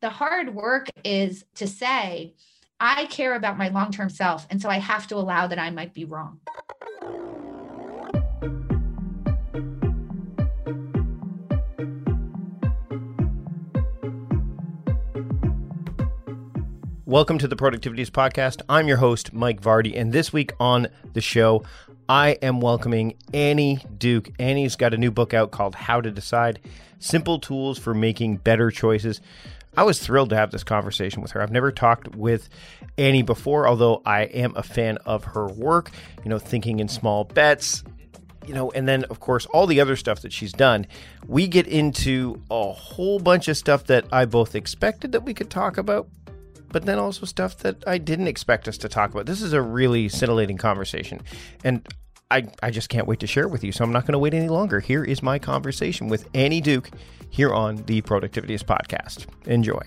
the hard work is to say, I care about my long term self. And so I have to allow that I might be wrong. Welcome to the Productivityist Podcast. I'm your host, Mike Vardy, and this week on the show, I am welcoming Annie Duke. Annie's got a new book out called How to Decide Simple Tools for Making Better Choices. I was thrilled to have this conversation with her. I've never talked with Annie before, although I am a fan of her work, you know, thinking in small bets, you know, and then of course all the other stuff that she's done. We get into a whole bunch of stuff that I both expected that we could talk about, but then also stuff that I didn't expect us to talk about. This is a really scintillating conversation. And I, I just can't wait to share it with you. So I'm not going to wait any longer. Here is my conversation with Annie Duke here on the Productivityist Podcast. Enjoy.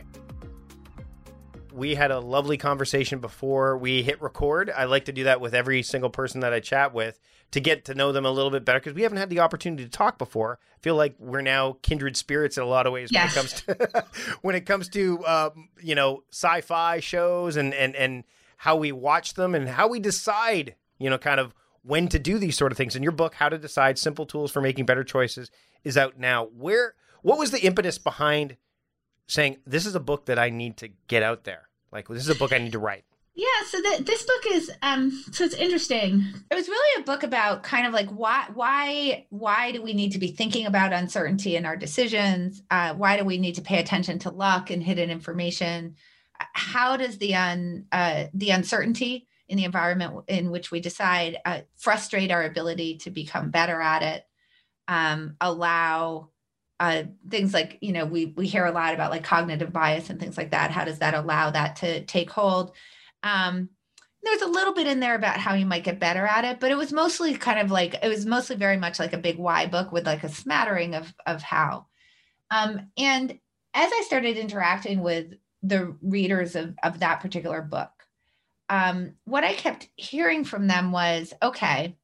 We had a lovely conversation before we hit record. I like to do that with every single person that I chat with to get to know them a little bit better because we haven't had the opportunity to talk before. I feel like we're now kindred spirits in a lot of ways yes. when it comes to when it comes to um, you know sci-fi shows and and and how we watch them and how we decide you know kind of when to do these sort of things. In your book, How to Decide: Simple Tools for Making Better Choices, is out now. Where what was the impetus behind saying this is a book that I need to get out there? Like this is a book I need to write. Yeah, so the, this book is um so it's interesting. It was really a book about kind of like why why why do we need to be thinking about uncertainty in our decisions? Uh, why do we need to pay attention to luck and hidden information? How does the un uh, the uncertainty in the environment in which we decide uh, frustrate our ability to become better at it? Um, allow uh, things like you know we we hear a lot about like cognitive bias and things like that. How does that allow that to take hold? Um, there's a little bit in there about how you might get better at it, but it was mostly kind of like it was mostly very much like a big why book with like a smattering of of how. Um, and as I started interacting with the readers of of that particular book, um, what I kept hearing from them was, okay,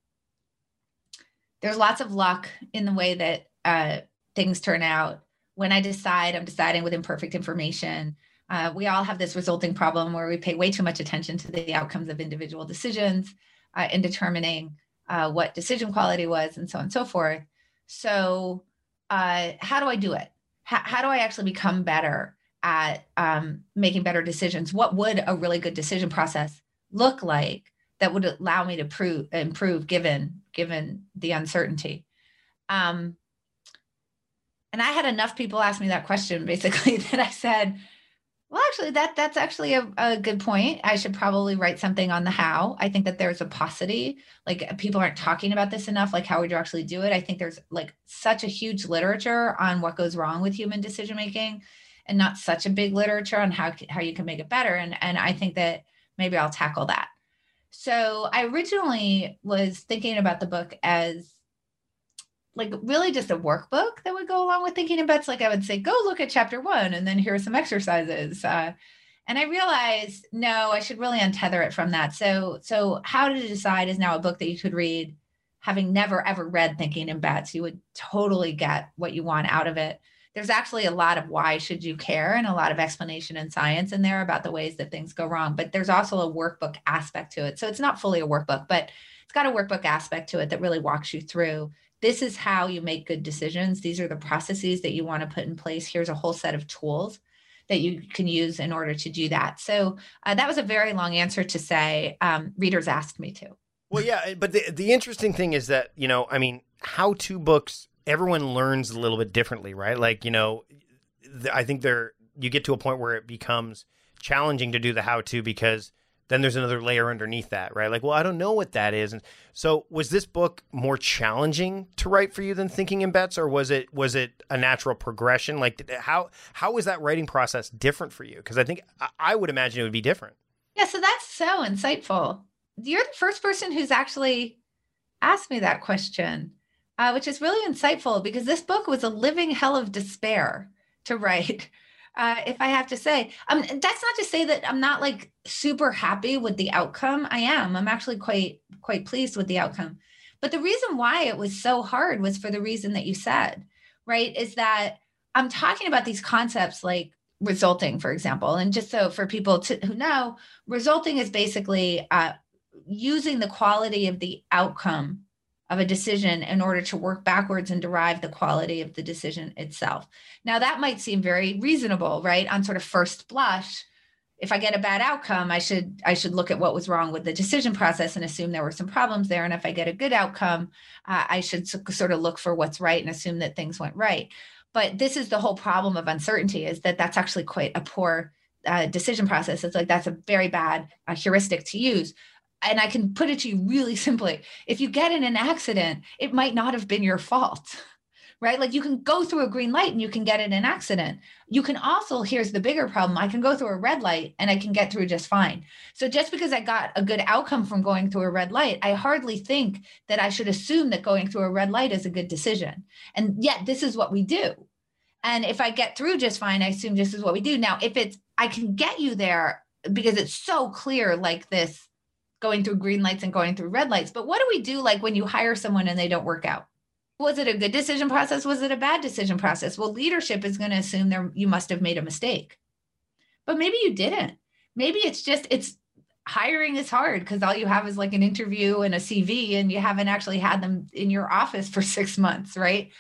there's lots of luck in the way that uh, things turn out. When I decide, I'm deciding with imperfect information uh, we all have this resulting problem where we pay way too much attention to the outcomes of individual decisions uh, in determining uh, what decision quality was and so on and so forth. So, uh, how do I do it? How, how, do I actually become better at um, making better decisions? What would a really good decision process look like that would allow me to prove, improve given given the uncertainty? Um, and I had enough people ask me that question basically that I said, well, actually, that that's actually a, a good point. I should probably write something on the how. I think that there's a paucity. Like people aren't talking about this enough. Like how would you actually do it? I think there's like such a huge literature on what goes wrong with human decision making, and not such a big literature on how how you can make it better. And and I think that maybe I'll tackle that. So I originally was thinking about the book as like really just a workbook that would go along with thinking in bets. Like I would say, go look at chapter one, and then here are some exercises. Uh, and I realized, no, I should really untether it from that. So, so how to decide is now a book that you could read, having never ever read Thinking in Bets. You would totally get what you want out of it. There's actually a lot of why should you care and a lot of explanation and science in there about the ways that things go wrong. But there's also a workbook aspect to it. So it's not fully a workbook, but it's got a workbook aspect to it that really walks you through this is how you make good decisions. These are the processes that you want to put in place. Here's a whole set of tools that you can use in order to do that. So uh, that was a very long answer to say um, readers asked me to. Well, yeah, but the the interesting thing is that you know, I mean, how to books. Everyone learns a little bit differently, right? Like you know, I think there you get to a point where it becomes challenging to do the how to because then there's another layer underneath that, right? Like, well, I don't know what that is. And so was this book more challenging to write for you than Thinking in Bets or was it was it a natural progression? Like did, how how was that writing process different for you? Because I think I, I would imagine it would be different. Yeah, so that's so insightful. You're the first person who's actually asked me that question, uh, which is really insightful because this book was a living hell of despair to write. Uh, if I have to say. Um, that's not to say that I'm not like super happy with the outcome. I am. I'm actually quite quite pleased with the outcome. But the reason why it was so hard was for the reason that you said, right? Is that I'm talking about these concepts like resulting, for example. And just so for people to, who know, resulting is basically uh, using the quality of the outcome of a decision in order to work backwards and derive the quality of the decision itself. Now, that might seem very reasonable, right? On sort of first blush. If I get a bad outcome, I should I should look at what was wrong with the decision process and assume there were some problems there. And if I get a good outcome, uh, I should sort of look for what's right and assume that things went right. But this is the whole problem of uncertainty: is that that's actually quite a poor uh, decision process. It's like that's a very bad uh, heuristic to use and I can put it to you really simply. If you get in an accident, it might not have been your fault. Right? Like you can go through a green light and you can get in an accident. You can also, here's the bigger problem I can go through a red light and I can get through just fine. So just because I got a good outcome from going through a red light, I hardly think that I should assume that going through a red light is a good decision. And yet, this is what we do. And if I get through just fine, I assume this is what we do. Now, if it's, I can get you there because it's so clear, like this going through green lights and going through red lights. But what do we do like when you hire someone and they don't work out? Was it a good decision process? Was it a bad decision process? Well, leadership is going to assume there you must have made a mistake. But maybe you didn't. Maybe it's just it's hiring is hard because all you have is like an interview and a CV and you haven't actually had them in your office for 6 months, right?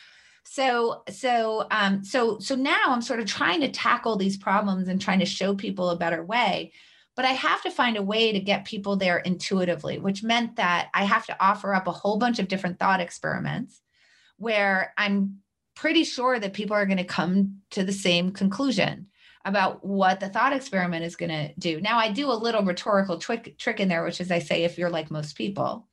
So so um so so now I'm sort of trying to tackle these problems and trying to show people a better way but I have to find a way to get people there intuitively, which meant that I have to offer up a whole bunch of different thought experiments where I'm pretty sure that people are going to come to the same conclusion about what the thought experiment is going to do. Now, I do a little rhetorical trick trick in there, which is I say, if you're like most people,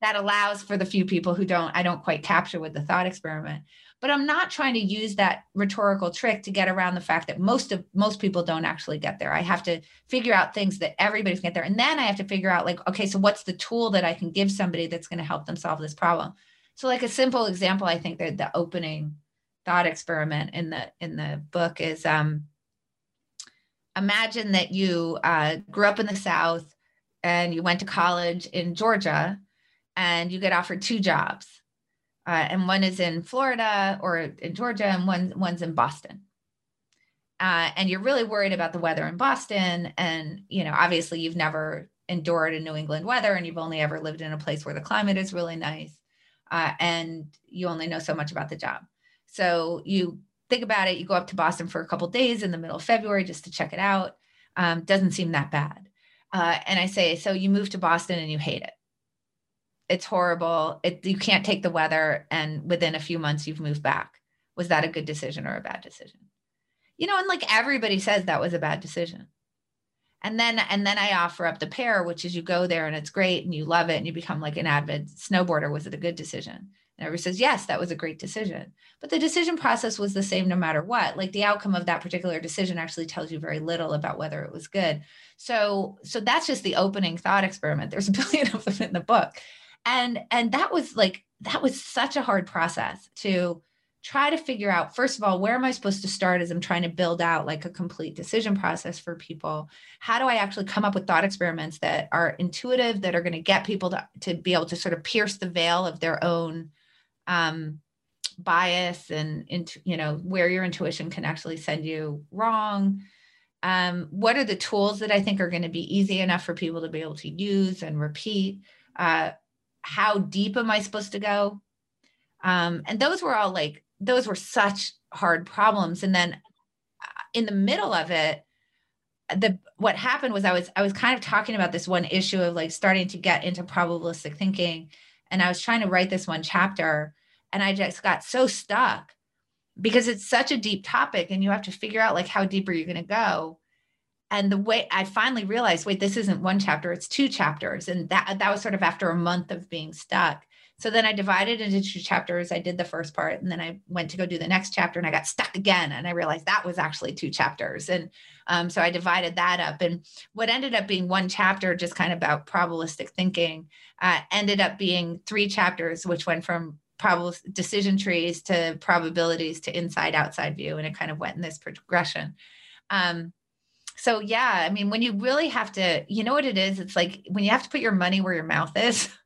that allows for the few people who don't, I don't quite capture with the thought experiment. But i'm not trying to use that rhetorical trick to get around the fact that most of most people don't actually get there. I have to figure out things that everybody's get there. And then i have to figure out like okay so what's the tool that i can give somebody that's going to help them solve this problem? So like a simple example i think that the opening thought experiment in the in the book is um imagine that you uh, grew up in the south and you went to college in georgia and you get offered two jobs uh, and one is in Florida or in Georgia, and one one's in Boston. Uh, and you're really worried about the weather in Boston, and you know, obviously, you've never endured a New England weather, and you've only ever lived in a place where the climate is really nice, uh, and you only know so much about the job. So you think about it. You go up to Boston for a couple days in the middle of February just to check it out. Um, doesn't seem that bad. Uh, and I say, so you move to Boston and you hate it it's horrible. It, you can't take the weather. And within a few months, you've moved back. Was that a good decision or a bad decision? You know, and like everybody says that was a bad decision. And then and then I offer up the pair, which is you go there and it's great and you love it and you become like an avid snowboarder. Was it a good decision? And everybody says, yes, that was a great decision. But the decision process was the same no matter what. Like the outcome of that particular decision actually tells you very little about whether it was good. So, so that's just the opening thought experiment. There's a billion of them in the book and and that was like that was such a hard process to try to figure out first of all where am i supposed to start as i'm trying to build out like a complete decision process for people? How do i actually come up with thought experiments that are intuitive that are going to get people to, to be able to sort of pierce the veil of their own um, bias and into you know where your intuition can actually send you wrong? Um, what are the tools that i think are going to be easy enough for people to be able to use and repeat? Uh, how deep am I supposed to go? Um, and those were all like, those were such hard problems. And then uh, in the middle of it, the what happened was I was I was kind of talking about this one issue of like starting to get into probabilistic thinking, and I was trying to write this one chapter, and I just got so stuck because it's such a deep topic, and you have to figure out like how deep are you going to go, and the way I finally realized, wait, this isn't one chapter, it's two chapters. And that that was sort of after a month of being stuck. So then I divided into two chapters. I did the first part and then I went to go do the next chapter and I got stuck again. And I realized that was actually two chapters. And um, so I divided that up. And what ended up being one chapter, just kind of about probabilistic thinking, uh, ended up being three chapters, which went from probable decision trees to probabilities to inside outside view. And it kind of went in this progression. Um, so yeah, I mean, when you really have to, you know what it is? It's like when you have to put your money where your mouth is.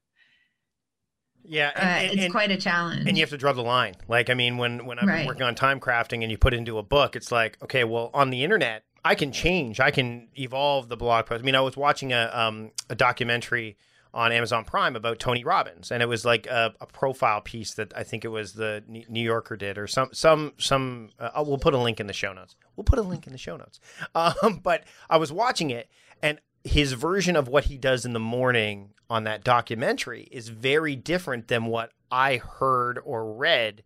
Yeah, and, uh, it's and, quite a challenge. And you have to draw the line. Like, I mean, when when I'm right. working on time crafting and you put it into a book, it's like, okay, well, on the internet, I can change, I can evolve the blog post. I mean, I was watching a um, a documentary on Amazon Prime about Tony Robbins, and it was like a, a profile piece that I think it was the New Yorker did, or some some some. Uh, we'll put a link in the show notes. We'll put a link in the show notes. Um, but I was watching it, and his version of what he does in the morning on that documentary is very different than what I heard or read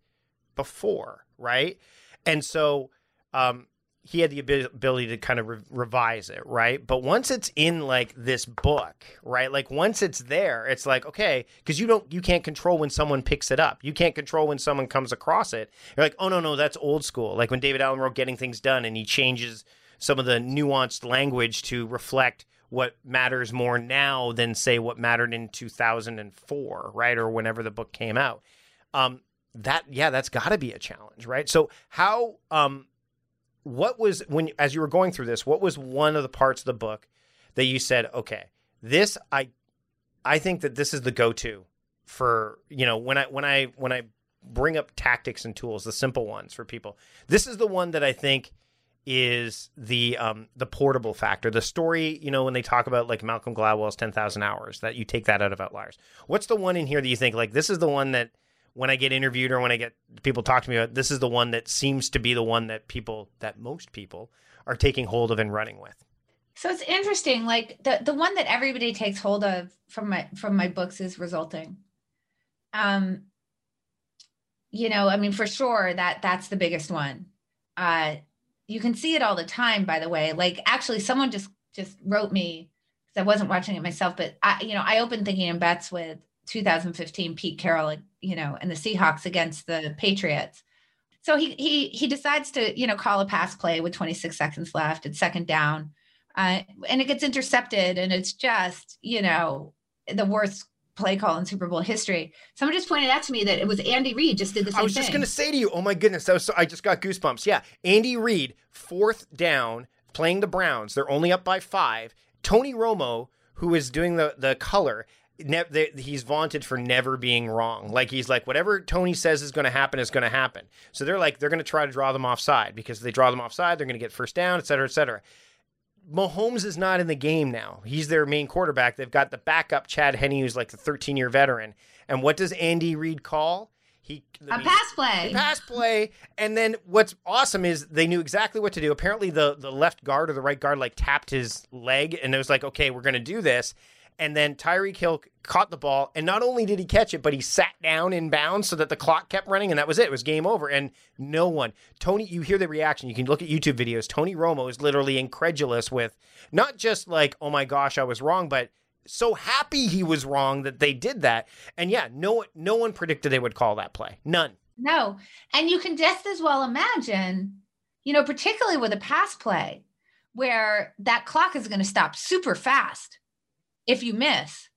before, right? And so um, he had the ability to kind of re- revise it, right? But once it's in like this book, right? Like once it's there, it's like okay, because you don't, you can't control when someone picks it up. You can't control when someone comes across it. You're like, oh no, no, that's old school. Like when David Allen wrote Getting Things Done, and he changes some of the nuanced language to reflect what matters more now than say what mattered in 2004, right, or whenever the book came out. Um, that yeah, that's got to be a challenge, right? So how um what was when as you were going through this what was one of the parts of the book that you said okay this i i think that this is the go-to for you know when i when i when i bring up tactics and tools the simple ones for people this is the one that i think is the um the portable factor the story you know when they talk about like malcolm gladwell's 10000 hours that you take that out of outliers. What's the one in here that you think like this is the one that when I get interviewed or when I get people talk to me about this is the one that seems to be the one that people that most people are taking hold of and running with. So it's interesting. Like the the one that everybody takes hold of from my from my books is resulting. Um, you know, I mean, for sure that that's the biggest one. Uh, you can see it all the time. By the way, like actually, someone just just wrote me because I wasn't watching it myself, but I, you know, I opened thinking in bets with 2015 Pete Carroll, you know, and the Seahawks against the Patriots. So he he he decides to you know call a pass play with 26 seconds left. It's second down, uh, and it gets intercepted, and it's just you know the worst play call in Super Bowl history. Someone just pointed out to me that it was Andy Reid just did the same I was just going to say to you, oh my goodness, that was so, I just got goosebumps. Yeah, Andy Reid, fourth down, playing the Browns. They're only up by five. Tony Romo, who is doing the the color, ne- they, he's vaunted for never being wrong. Like he's like whatever Tony says is going to happen is going to happen. So they're like they're going to try to draw them offside because if they draw them offside, they're going to get first down, et cetera, et cetera. Mahomes is not in the game now. He's their main quarterback. They've got the backup Chad Henne, who's like the 13 year veteran. And what does Andy Reid call? He a pass play. Pass play. And then what's awesome is they knew exactly what to do. Apparently the the left guard or the right guard like tapped his leg and it was like, okay, we're gonna do this and then Tyreek Hill caught the ball, and not only did he catch it, but he sat down in bounds so that the clock kept running, and that was it. It was game over, and no one. Tony, you hear the reaction. You can look at YouTube videos. Tony Romo is literally incredulous with not just like, "Oh my gosh, I was wrong," but so happy he was wrong that they did that. And yeah, no, no one predicted they would call that play. None. No, and you can just as well imagine, you know, particularly with a pass play, where that clock is going to stop super fast if you miss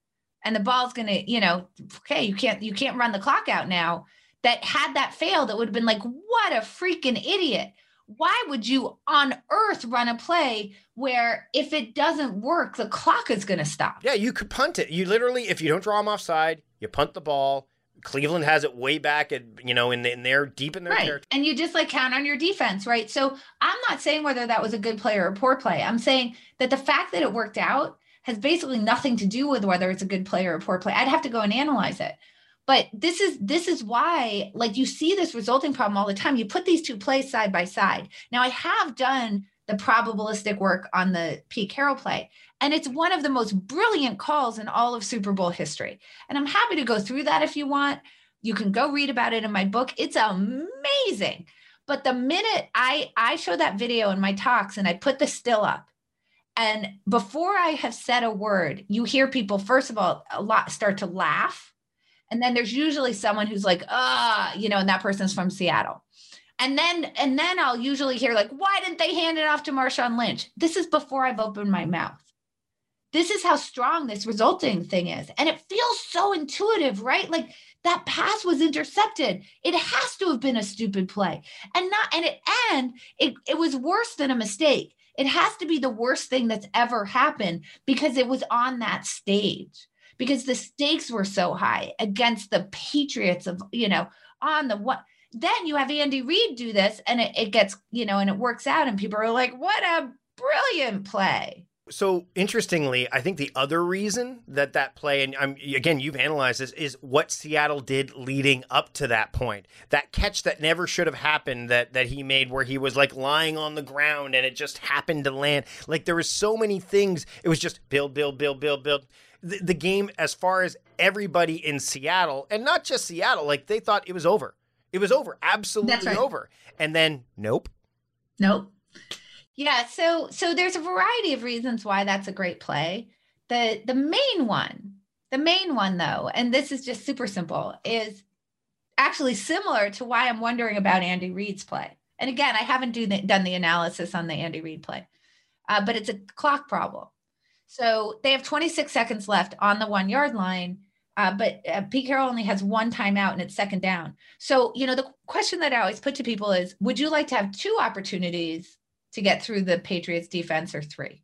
and the ball's going to, you know, okay, you can't you can't run the clock out now. That had that failed, it would have been like, what a freaking idiot. Why would you on earth run a play where if it doesn't work, the clock is going to stop? Yeah, you could punt it. You literally, if you don't draw them offside, you punt the ball. Cleveland has it way back at you know in, the, in there deep in their right. territory. And you just like count on your defense, right? So I'm not saying whether that was a good play or a poor play. I'm saying that the fact that it worked out has basically nothing to do with whether it's a good play or a poor play. I'd have to go and analyze it. But this is this is why like you see this resulting problem all the time. You put these two plays side by side. Now I have done the probabilistic work on the Pete Carroll play. And it's one of the most brilliant calls in all of Super Bowl history. And I'm happy to go through that if you want. You can go read about it in my book. It's amazing. But the minute I I show that video in my talks and I put the still up and before I have said a word, you hear people, first of all, a lot start to laugh. And then there's usually someone who's like, ah, you know, and that person's from Seattle. And then, and then I'll usually hear like, why didn't they hand it off to Marshawn Lynch? This is before I've opened my mouth. This is how strong this resulting thing is. And it feels so intuitive, right? Like that pass was intercepted. It has to have been a stupid play. And not, and it, and it, it was worse than a mistake it has to be the worst thing that's ever happened because it was on that stage because the stakes were so high against the Patriots of, you know, on the what then you have Andy Reid do this and it, it gets, you know, and it works out and people are like, what a brilliant play. So interestingly, I think the other reason that that play, and I'm, again, you've analyzed this, is what Seattle did leading up to that point. That catch that never should have happened that that he made, where he was like lying on the ground and it just happened to land. Like there was so many things. It was just build, build, build, build, build. The, the game, as far as everybody in Seattle, and not just Seattle, like they thought it was over. It was over, absolutely right. over. And then, nope, nope yeah, so so there's a variety of reasons why that's a great play. The the main one, the main one though, and this is just super simple, is actually similar to why I'm wondering about Andy Reid's play. And again, I haven't do the, done the analysis on the Andy Reid play, uh, but it's a clock problem. So they have 26 seconds left on the one yard line, uh, but uh, Pete Carroll only has one timeout and it's second down. So, you know, the question that I always put to people is Would you like to have two opportunities to get through the Patriots defense or three.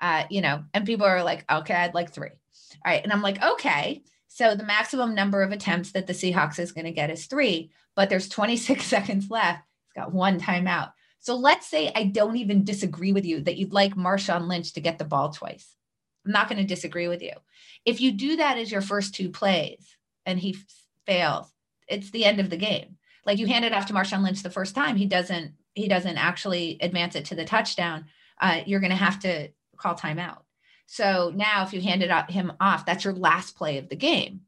Uh, you know, and people are like, okay, I'd like three. All right. And I'm like, okay. So the maximum number of attempts that the Seahawks is going to get is three, but there's 26 seconds left. It's got one timeout. So let's say I don't even disagree with you that you'd like Marshawn Lynch to get the ball twice. I'm not going to disagree with you. If you do that as your first two plays and he fails, it's the end of the game. Like you hand it off to Marshawn Lynch the first time, he doesn't he doesn't actually advance it to the touchdown, uh, you're going to have to call timeout. So now, if you hand it up, him off, that's your last play of the game.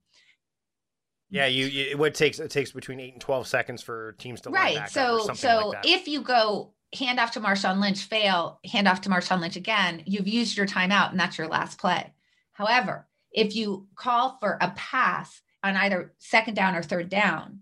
Yeah, you, you what takes it takes between eight and twelve seconds for teams to right. so so like if you go hand off to Marshawn Lynch, fail, hand off to Marshawn Lynch again, you've used your timeout and that's your last play. However, if you call for a pass on either second down or third down,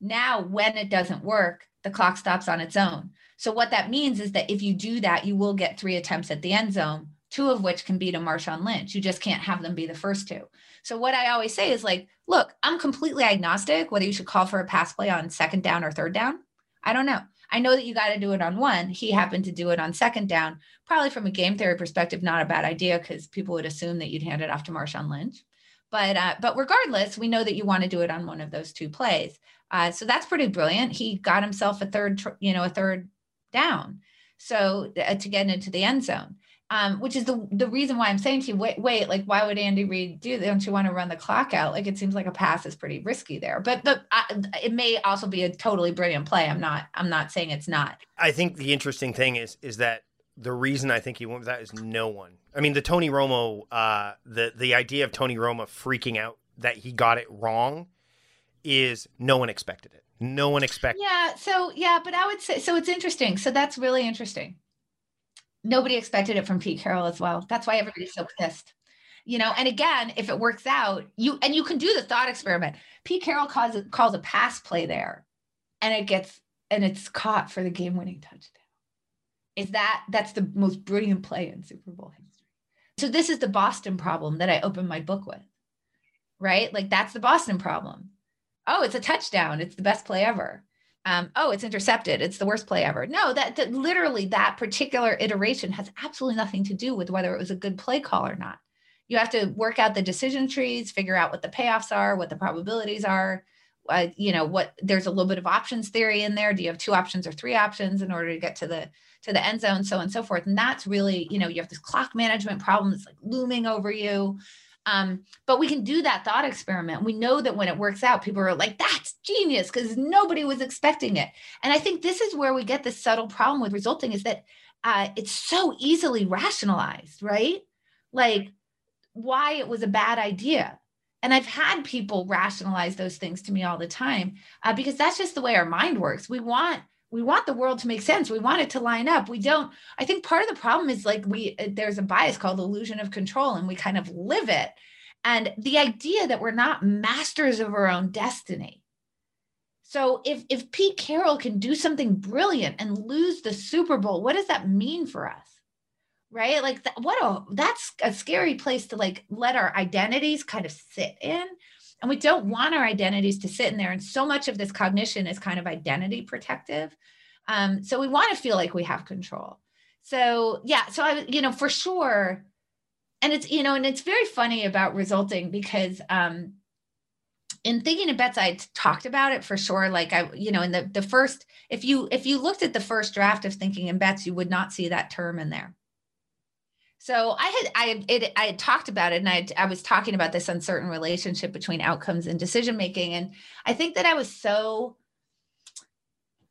now when it doesn't work, the clock stops on its own. So what that means is that if you do that, you will get three attempts at the end zone, two of which can be to Marshawn Lynch. You just can't have them be the first two. So what I always say is like, look, I'm completely agnostic whether you should call for a pass play on second down or third down. I don't know. I know that you got to do it on one. He happened to do it on second down. Probably from a game theory perspective, not a bad idea because people would assume that you'd hand it off to Marshawn Lynch. But uh, but regardless, we know that you want to do it on one of those two plays. Uh, so that's pretty brilliant. He got himself a third, you know, a third down, so uh, to get into the end zone. Um, which is the the reason why I'm saying to you, wait, wait, like why would Andy Reid do? That? Don't you want to run the clock out? Like it seems like a pass is pretty risky there, but but uh, it may also be a totally brilliant play. I'm not I'm not saying it's not. I think the interesting thing is is that the reason I think he went with that is no one. I mean, the Tony Romo, uh, the the idea of Tony Romo freaking out that he got it wrong is no one expected it. No one expected. Yeah. So yeah, but I would say so. It's interesting. So that's really interesting. Nobody expected it from Pete Carroll as well. That's why everybody's so pissed. You know, and again, if it works out, you and you can do the thought experiment. Pete Carroll calls calls a pass play there, and it gets and it's caught for the game winning touchdown. Is that that's the most brilliant play in Super Bowl history. So this is the Boston problem that I opened my book with. Right? Like that's the Boston problem oh, it's a touchdown. It's the best play ever. Um, oh, it's intercepted. It's the worst play ever. No, that, that literally that particular iteration has absolutely nothing to do with whether it was a good play call or not. You have to work out the decision trees, figure out what the payoffs are, what the probabilities are. Uh, you know what? There's a little bit of options theory in there. Do you have two options or three options in order to get to the to the end zone, so on and so forth? And that's really, you know, you have this clock management problem that's like looming over you. Um, but we can do that thought experiment. We know that when it works out, people are like, that's genius because nobody was expecting it. And I think this is where we get this subtle problem with resulting is that uh, it's so easily rationalized, right? Like why it was a bad idea. And I've had people rationalize those things to me all the time uh, because that's just the way our mind works. We want we want the world to make sense. We want it to line up. We don't i think part of the problem is like we uh, there's a bias called illusion of control and we kind of live it. And the idea that we're not masters of our own destiny. So if if pete carroll can do something brilliant and lose the super bowl what does that mean for us? Right? Like what a that's a scary place to like let our identities kind of sit in and we don't want our identities to sit in there. And so much of this cognition is kind of identity protective. Um, so we want to feel like we have control. So yeah, so I, you know, for sure, and it's you know and it's very funny about resulting because um in thinking of bets i talked about it for sure like i you know in the the first if you if you looked at the first draft of thinking in bets you would not see that term in there so i had i it, i had talked about it and i i was talking about this uncertain relationship between outcomes and decision making. And i think that i was so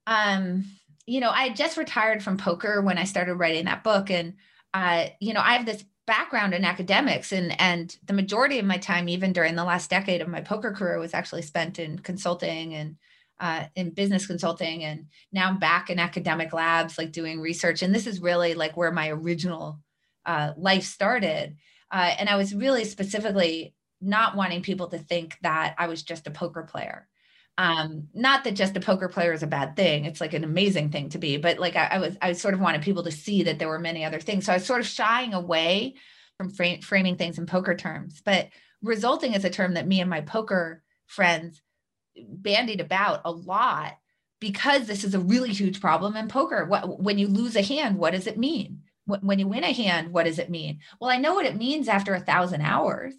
um you know i had just retired from poker when i started writing that book. And uh you know i have this background in academics and and the majority of my time even during the last decade of my poker career was actually spent in consulting and uh, in business consulting. And now i'm back in academic labs like doing research. And this is really like where my original uh, life started uh, and i was really specifically not wanting people to think that i was just a poker player. Um, not that just a poker player is a bad thing it's like an amazing thing to be but like I, I, was i sort of wanted people to see that there were many other things. So i was sort of shying away from framing things in poker terms but resulting is a term that me and my poker friends bandied about a lot because this is a really huge problem in poker. What, when you lose a hand what does it mean when you win a hand what does it mean well i know what it means after a thousand hours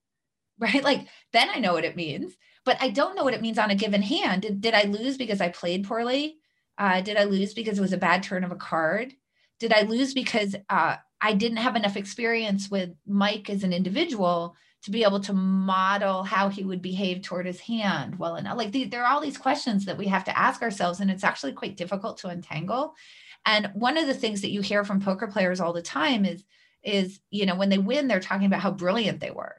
right like then i know what it means but I don't know what it means on a given hand. Did, did I lose because I played poorly? Uh, did I lose because it was a bad turn of a card? Did I lose because uh, I didn't have enough experience with Mike as an individual to be able to model how he would behave toward his hand well enough? Like the, there are all these questions that we have to ask ourselves, and it's actually quite difficult to untangle. And one of the things that you hear from poker players all the time is, is you know when they win, they're talking about how brilliant they were.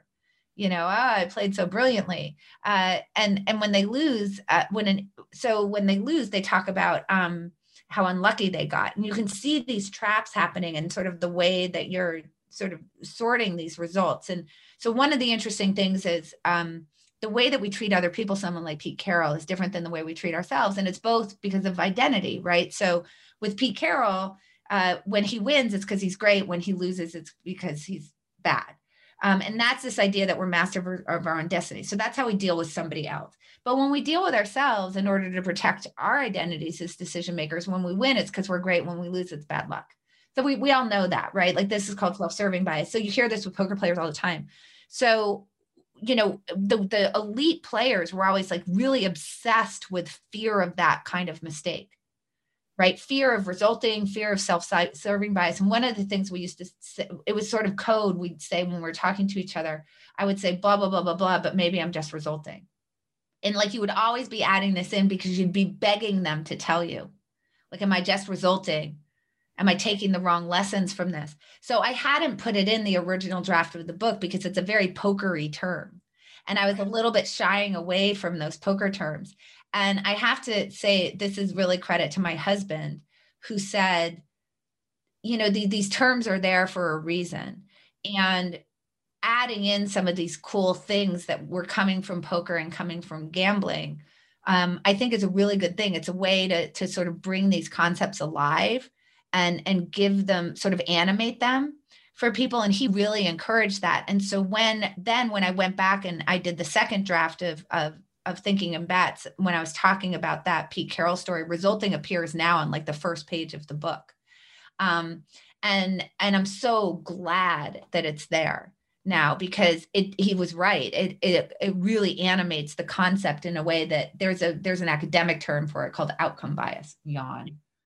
You know ah, i played so brilliantly. Uh, and and when they lose uh, when an, so when they lose they talk about um, how unlucky they got. And you can see these traps happening and sort of the way that you're sort of sorting these results. And so one of the interesting things is um, the way that we treat other people someone like pete carroll is different than the way we treat ourselves. And it's both because of identity right? So with pete carroll uh, when he wins it's because he's great when he loses it's because he's bad um, and that's this idea that we're master of our own destiny. So that's how we deal with somebody else. But when we deal with ourselves in order to protect our identities as decision makers, when we win, it's because we're great. When we lose, it's bad luck. So we, we all know that, right? Like this is called self-serving bias. So you hear this with poker players all the time. So, you know, the, the elite players were always like really obsessed with fear of that kind of mistake right? Fear of resulting, fear of self-serving bias. And one of the things we used to say, it was sort of code we'd say when we were talking to each other. I would say blah, blah, blah, blah, blah, but maybe I'm just resulting. And like you would always be adding this in because you'd be begging them to tell you, like, am I just resulting? Am I taking the wrong lessons from this? So I hadn't put it in the original draft of the book because it's a very pokery term. And I was a little bit shying away from those poker terms. And I have to say, this is really credit to my husband who said, you know, the, these terms are there for a reason. And adding in some of these cool things that were coming from poker and coming from gambling, um, I think is a really good thing. It's a way to, to sort of bring these concepts alive and, and give them, sort of animate them for people and he really encouraged that and so when then when i went back and i did the second draft of of of thinking in bets when I was talking about that Pete Carroll story, resulting appears now on like the first page of the book. Um, and and I'm so glad that it's there now because it he was right. It it it really animates the concept in a way that there's a there's an academic term for it called outcome bias. Yawn.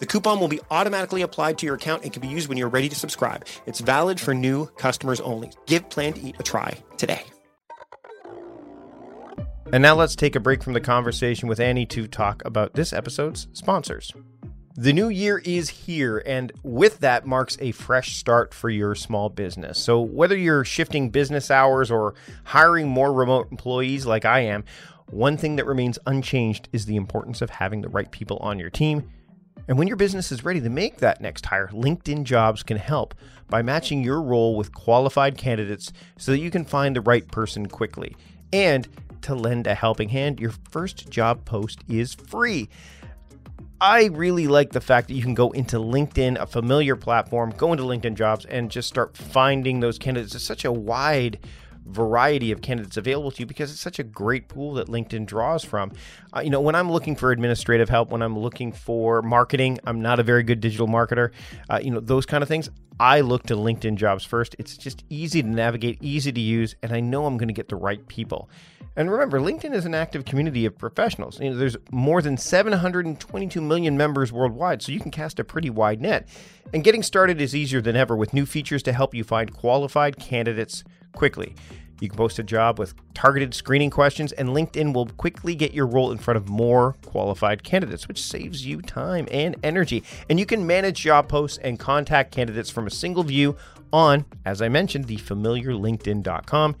The coupon will be automatically applied to your account and can be used when you're ready to subscribe. It's valid for new customers only. Give Plan to Eat a try today. And now let's take a break from the conversation with Annie to talk about this episode's sponsors. The new year is here, and with that marks a fresh start for your small business. So, whether you're shifting business hours or hiring more remote employees like I am, one thing that remains unchanged is the importance of having the right people on your team. And when your business is ready to make that next hire, LinkedIn Jobs can help by matching your role with qualified candidates so that you can find the right person quickly. And to lend a helping hand, your first job post is free. I really like the fact that you can go into LinkedIn, a familiar platform, go into LinkedIn jobs, and just start finding those candidates. It's such a wide variety of candidates available to you because it's such a great pool that LinkedIn draws from. Uh, you know, when I'm looking for administrative help, when I'm looking for marketing, I'm not a very good digital marketer. Uh, you know, those kind of things. I look to LinkedIn jobs first. It's just easy to navigate, easy to use, and I know I'm going to get the right people. And remember, LinkedIn is an active community of professionals. You know, there's more than 722 million members worldwide, so you can cast a pretty wide net. And getting started is easier than ever with new features to help you find qualified candidates quickly. You can post a job with targeted screening questions, and LinkedIn will quickly get your role in front of more qualified candidates, which saves you time and energy. And you can manage job posts and contact candidates from a single view on, as I mentioned, the familiar LinkedIn.com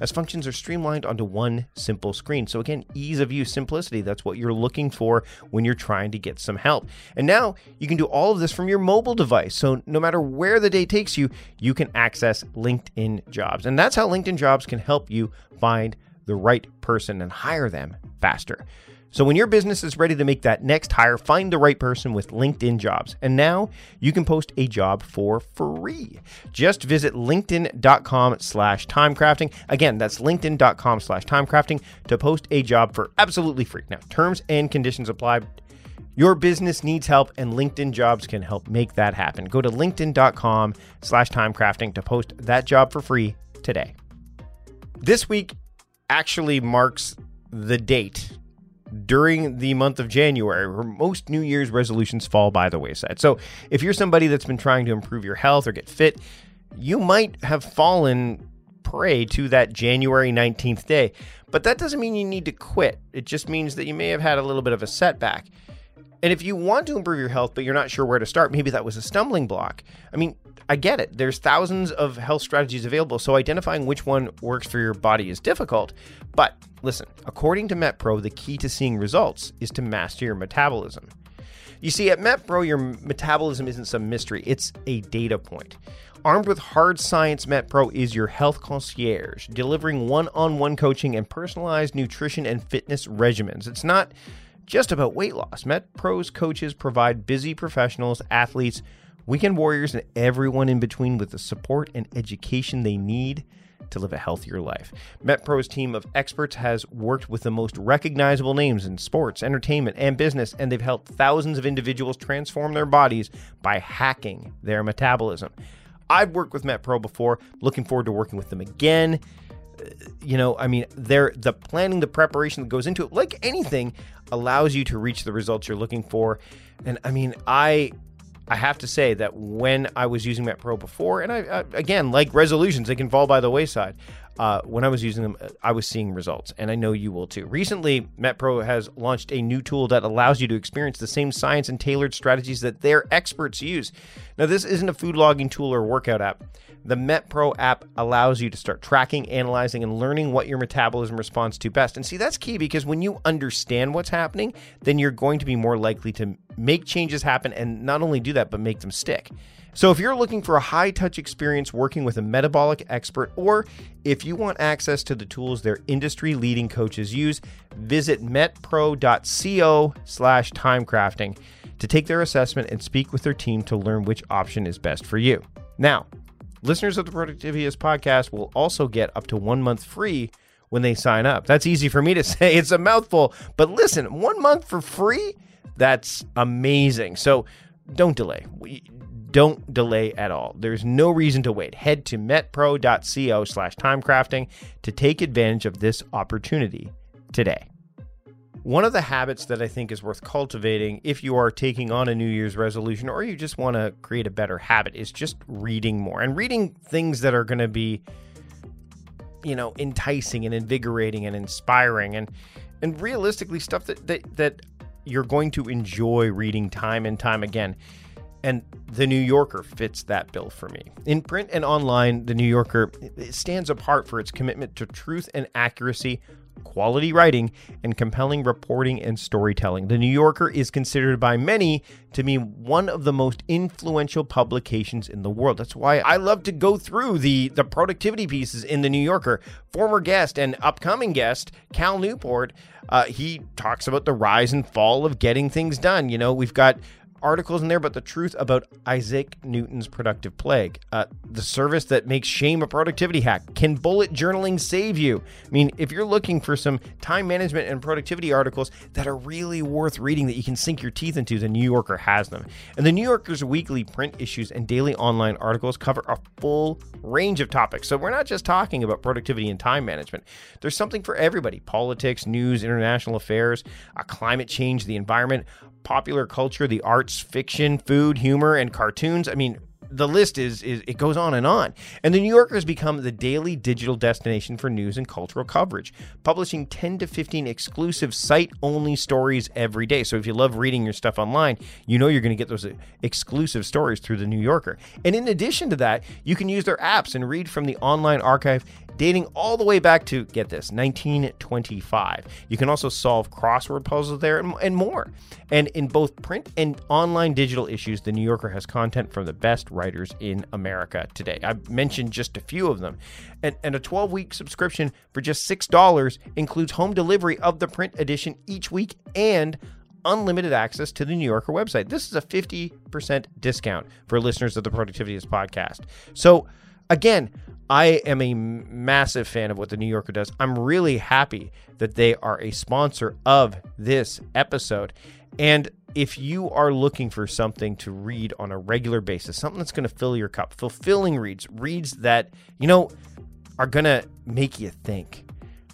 as functions are streamlined onto one simple screen. So, again, ease of use, simplicity, that's what you're looking for when you're trying to get some help. And now you can do all of this from your mobile device. So, no matter where the day takes you, you can access LinkedIn jobs. And that's how LinkedIn jobs can help you find the right person and hire them faster. So when your business is ready to make that next hire, find the right person with LinkedIn jobs. And now you can post a job for free. Just visit linkedin.com slash timecrafting. Again, that's linkedin.com slash timecrafting to post a job for absolutely free. Now, terms and conditions apply. Your business needs help, and LinkedIn Jobs can help make that happen. Go to linkedin.com slash timecrafting to post that job for free today. This week actually marks the date during the month of January, where most New Year's resolutions fall by the wayside. So, if you're somebody that's been trying to improve your health or get fit, you might have fallen prey to that January 19th day. But that doesn't mean you need to quit. It just means that you may have had a little bit of a setback. And if you want to improve your health, but you're not sure where to start, maybe that was a stumbling block. I mean, I get it. There's thousands of health strategies available, so identifying which one works for your body is difficult. But listen, according to MetPro, the key to seeing results is to master your metabolism. You see, at MetPro, your metabolism isn't some mystery, it's a data point. Armed with hard science, MetPro is your health concierge, delivering one on one coaching and personalized nutrition and fitness regimens. It's not just about weight loss. MetPro's coaches provide busy professionals, athletes, Weekend Warriors, and everyone in between with the support and education they need to live a healthier life. MetPro's team of experts has worked with the most recognizable names in sports, entertainment, and business, and they've helped thousands of individuals transform their bodies by hacking their metabolism. I've worked with MetPro before, looking forward to working with them again. Uh, you know, I mean, they're the planning, the preparation that goes into it, like anything, allows you to reach the results you're looking for. And I mean, I I have to say that when I was using MetPro before, and I, uh, again, like resolutions, they can fall by the wayside. Uh, when I was using them, uh, I was seeing results, and I know you will too. Recently, MetPro has launched a new tool that allows you to experience the same science and tailored strategies that their experts use. Now, this isn't a food logging tool or workout app. The MetPro app allows you to start tracking, analyzing, and learning what your metabolism responds to best. And see, that's key because when you understand what's happening, then you're going to be more likely to make changes happen and not only do that, but make them stick. So, if you're looking for a high touch experience working with a metabolic expert, or if you want access to the tools their industry leading coaches use, visit metpro.co slash timecrafting to take their assessment and speak with their team to learn which option is best for you. Now, listeners of the Productivityist podcast will also get up to one month free when they sign up. That's easy for me to say, it's a mouthful, but listen, one month for free? That's amazing. So, don't delay don't delay at all. There's no reason to wait. Head to metpro.co slash timecrafting to take advantage of this opportunity today. One of the habits that I think is worth cultivating if you are taking on a New Year's resolution or you just want to create a better habit is just reading more and reading things that are going to be you know, enticing and invigorating and inspiring and and realistically stuff that that, that you're going to enjoy reading time and time again. And The New Yorker fits that bill for me. In print and online, The New Yorker stands apart for its commitment to truth and accuracy quality writing, and compelling reporting and storytelling. The New Yorker is considered by many to be one of the most influential publications in the world. That's why I love to go through the, the productivity pieces in the New Yorker. Former guest and upcoming guest, Cal Newport, uh, he talks about the rise and fall of getting things done. You know, we've got articles in there, but the truth about Isaac Newton's productive plague, uh, the service that makes shame a productivity hack. Can bullet journaling save you? I mean, if you're looking for some time management and productivity articles that are really worth reading that you can sink your teeth into, the New Yorker has them. And the New Yorker's weekly print issues and daily online articles cover a full range of topics. So we're not just talking about productivity and time management. There's something for everybody politics, news, international affairs, uh, climate change, the environment popular culture, the arts, fiction, food, humor, and cartoons. I mean, the list is, is it goes on and on. And the New Yorker has become the daily digital destination for news and cultural coverage, publishing 10 to 15 exclusive site-only stories every day. So if you love reading your stuff online, you know you're going to get those uh, exclusive stories through the New Yorker. And in addition to that, you can use their apps and read from the online archive dating all the way back to, get this, 1925. You can also solve crossword puzzles there and, and more. And in both print and online digital issues, The New Yorker has content from the best writers in America today. I've mentioned just a few of them. And, and a 12 week subscription for just $6 includes home delivery of the print edition each week and unlimited access to the New Yorker website. This is a 50% discount for listeners of the Productivityist podcast. So, again, I am a massive fan of what the New Yorker does. I'm really happy that they are a sponsor of this episode. And if you are looking for something to read on a regular basis, something that's going to fill your cup, fulfilling reads, reads that, you know, are going to make you think.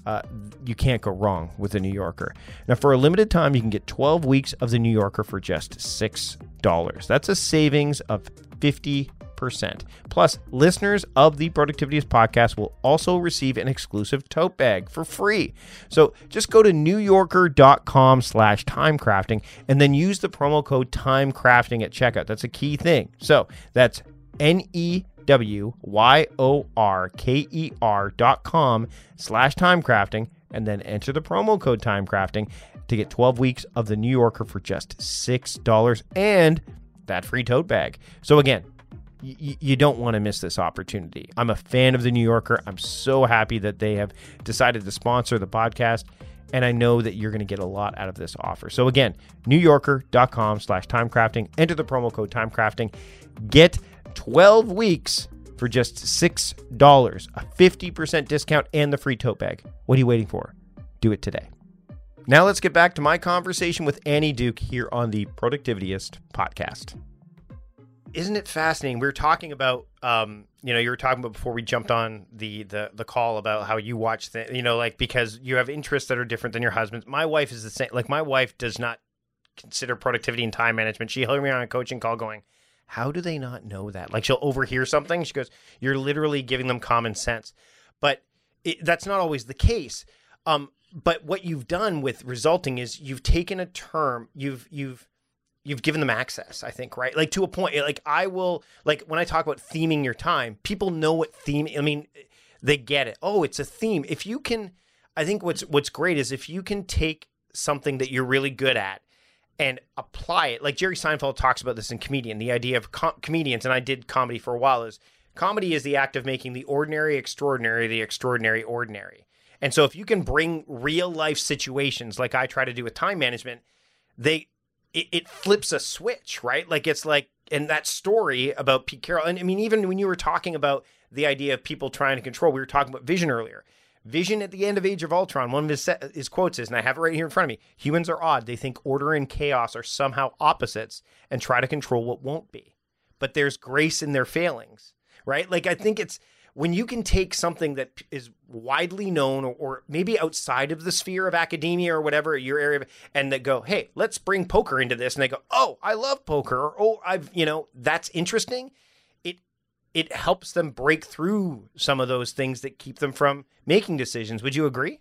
Uh, you can't go wrong with the New Yorker. Now, for a limited time, you can get 12 weeks of the New Yorker for just $6. That's a savings of 50 percent Plus, listeners of the Productivityist podcast will also receive an exclusive tote bag for free. So just go to newyorker.com slash timecrafting and then use the promo code timecrafting at checkout. That's a key thing. So that's N-E W Y O R K E R dot com slash timecrafting and then enter the promo code timecrafting to get 12 weeks of the New Yorker for just $6 and that free tote bag. So again, you don't want to miss this opportunity. I'm a fan of the New Yorker. I'm so happy that they have decided to sponsor the podcast. And I know that you're going to get a lot out of this offer. So again, newyorker.com slash timecrafting. Enter the promo code timecrafting. Get 12 weeks for just $6, a 50% discount, and the free tote bag. What are you waiting for? Do it today. Now let's get back to my conversation with Annie Duke here on the Productivityist podcast isn't it fascinating? We were talking about, um, you know, you were talking about before we jumped on the the the call about how you watch things, you know, like because you have interests that are different than your husband's. My wife is the same. Like my wife does not consider productivity and time management. She heard me on a coaching call going, "How do they not know that?" Like she'll overhear something. She goes, "You're literally giving them common sense," but it, that's not always the case. Um, but what you've done with resulting is you've taken a term, you've you've you've given them access i think right? Like to a point like i will like when i talk about theming your time people know what theme i mean they get it. Oh it's a theme. If you can i think what's what's great is if you can take something that you're really good at and apply it. Like jerry seinfeld talks about this in comedian the idea of com- comedians and i did comedy for a while is comedy is the act of making the ordinary extraordinary the extraordinary ordinary. And so if you can bring real life situations like i try to do with time management they it, it flips a switch, right? Like it's like and that story about Pete Carroll, and I mean, even when you were talking about the idea of people trying to control, we were talking about Vision earlier. Vision at the end of Age of Ultron, one of his, his quotes is, and I have it right here in front of me humans are odd. They think order and chaos are somehow opposites and try to control what won't be. But there's grace in their failings, right? Like, I think it's when you can take something that is widely known or, or, maybe outside of the sphere of academia or whatever your area of, and that go hey let's bring poker into this and they go oh i love poker or oh i've you know that's interesting it it helps them break through some of those things that keep them from making decisions. Would you agree?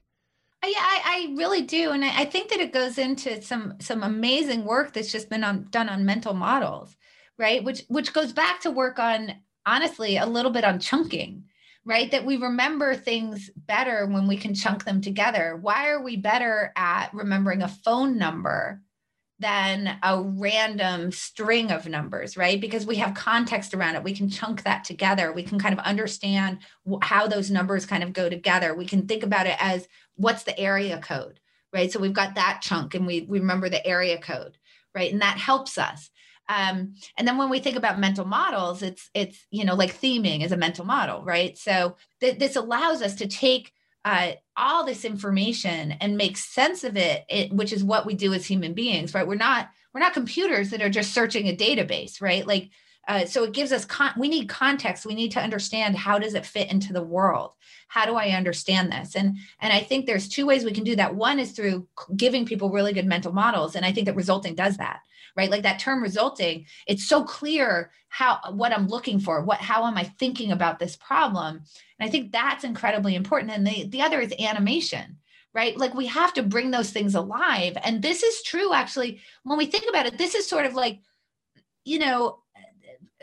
Uh, yeah, I, I really do, and I, I think that it goes into some some amazing work that's just been on, done on mental models, right? Which which goes back to work on honestly a little bit on chunking, right? That we remember things better when we can chunk them together. Why are we better at remembering a phone number than a random string of numbers, right? Because we have context around it. We can chunk that together. We can kind of understand how those numbers kind of go together. We can think about it as what's the area code, right? So we've got that chunk and we, we remember the area code, right? And that helps us. Um, and then when we think about mental models, it's it's you know like theming is a mental model, right? So th- this allows us to take uh, all this information and make sense of it, it, which is what we do as human beings, right? We're not we're not computers that are just searching a database, right? Like, uh, so it gives us con- we need context. We need to understand how does it fit into the world. How do I understand this? And and I think there's two ways we can do that. One is through giving people really good mental models, and I think that resulting does that right like that term resulting it's so clear how what i'm looking for what how am i thinking about this problem and i think that's incredibly important and the, the other is animation right like we have to bring those things alive and this is true actually when we think about it this is sort of like you know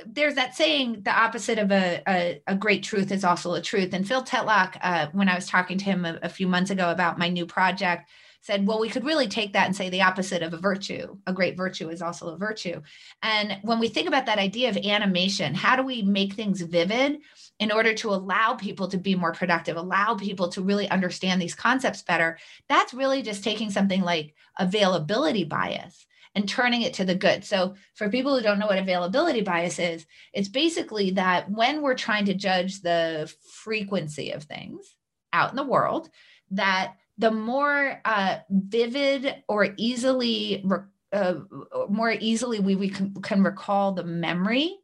there's that saying the opposite of a, a, a, great truth is also a truth and phil tetlock uh, when i was talking to him a, a few months ago about my new project said, well, we could really take that and say the opposite of a virtue. A great virtue is also a virtue. And when we think about that idea of animation, how do we make things vivid in order to allow people to be more productive, allow people to really understand these concepts better? That's really just taking something like availability bias and turning it to the good. So, for people who don't know what availability bias is, it's basically that when we're trying to judge the frequency of things out in the world, that the more uh, vivid or easily uh, more easily we, we can, can, recall the memory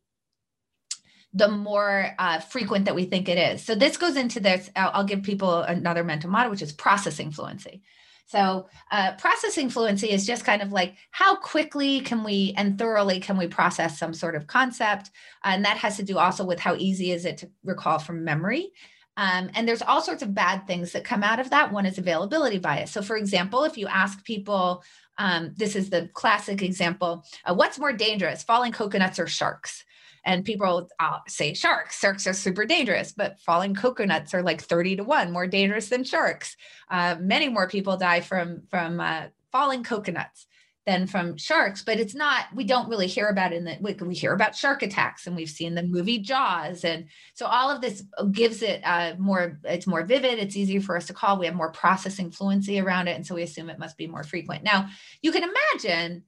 the more uh, frequent that we think it is so this goes into this I'll, I'll, give people another mental model which is processing fluency so uh, processing fluency is just kind of like how quickly can we and thoroughly can we process some sort of concept and that has to do also with how easy is it to recall from memory um, and there's all sorts of bad things that come out of that. One is availability bias. So, for example, if you ask people, um, this is the classic example uh, what's more dangerous, falling coconuts or sharks? And people uh, say sharks. Sharks are super dangerous, but falling coconuts are like 30 to 1 more dangerous than sharks. Uh, many more people die from, from uh, falling coconuts than from sharks but it's not we don't really hear about it in the we, we hear about shark attacks and we've seen the movie jaws and so all of this gives it uh, more it's more vivid it's easier for us to call we have more processing fluency around it and so we assume it must be more frequent now you can imagine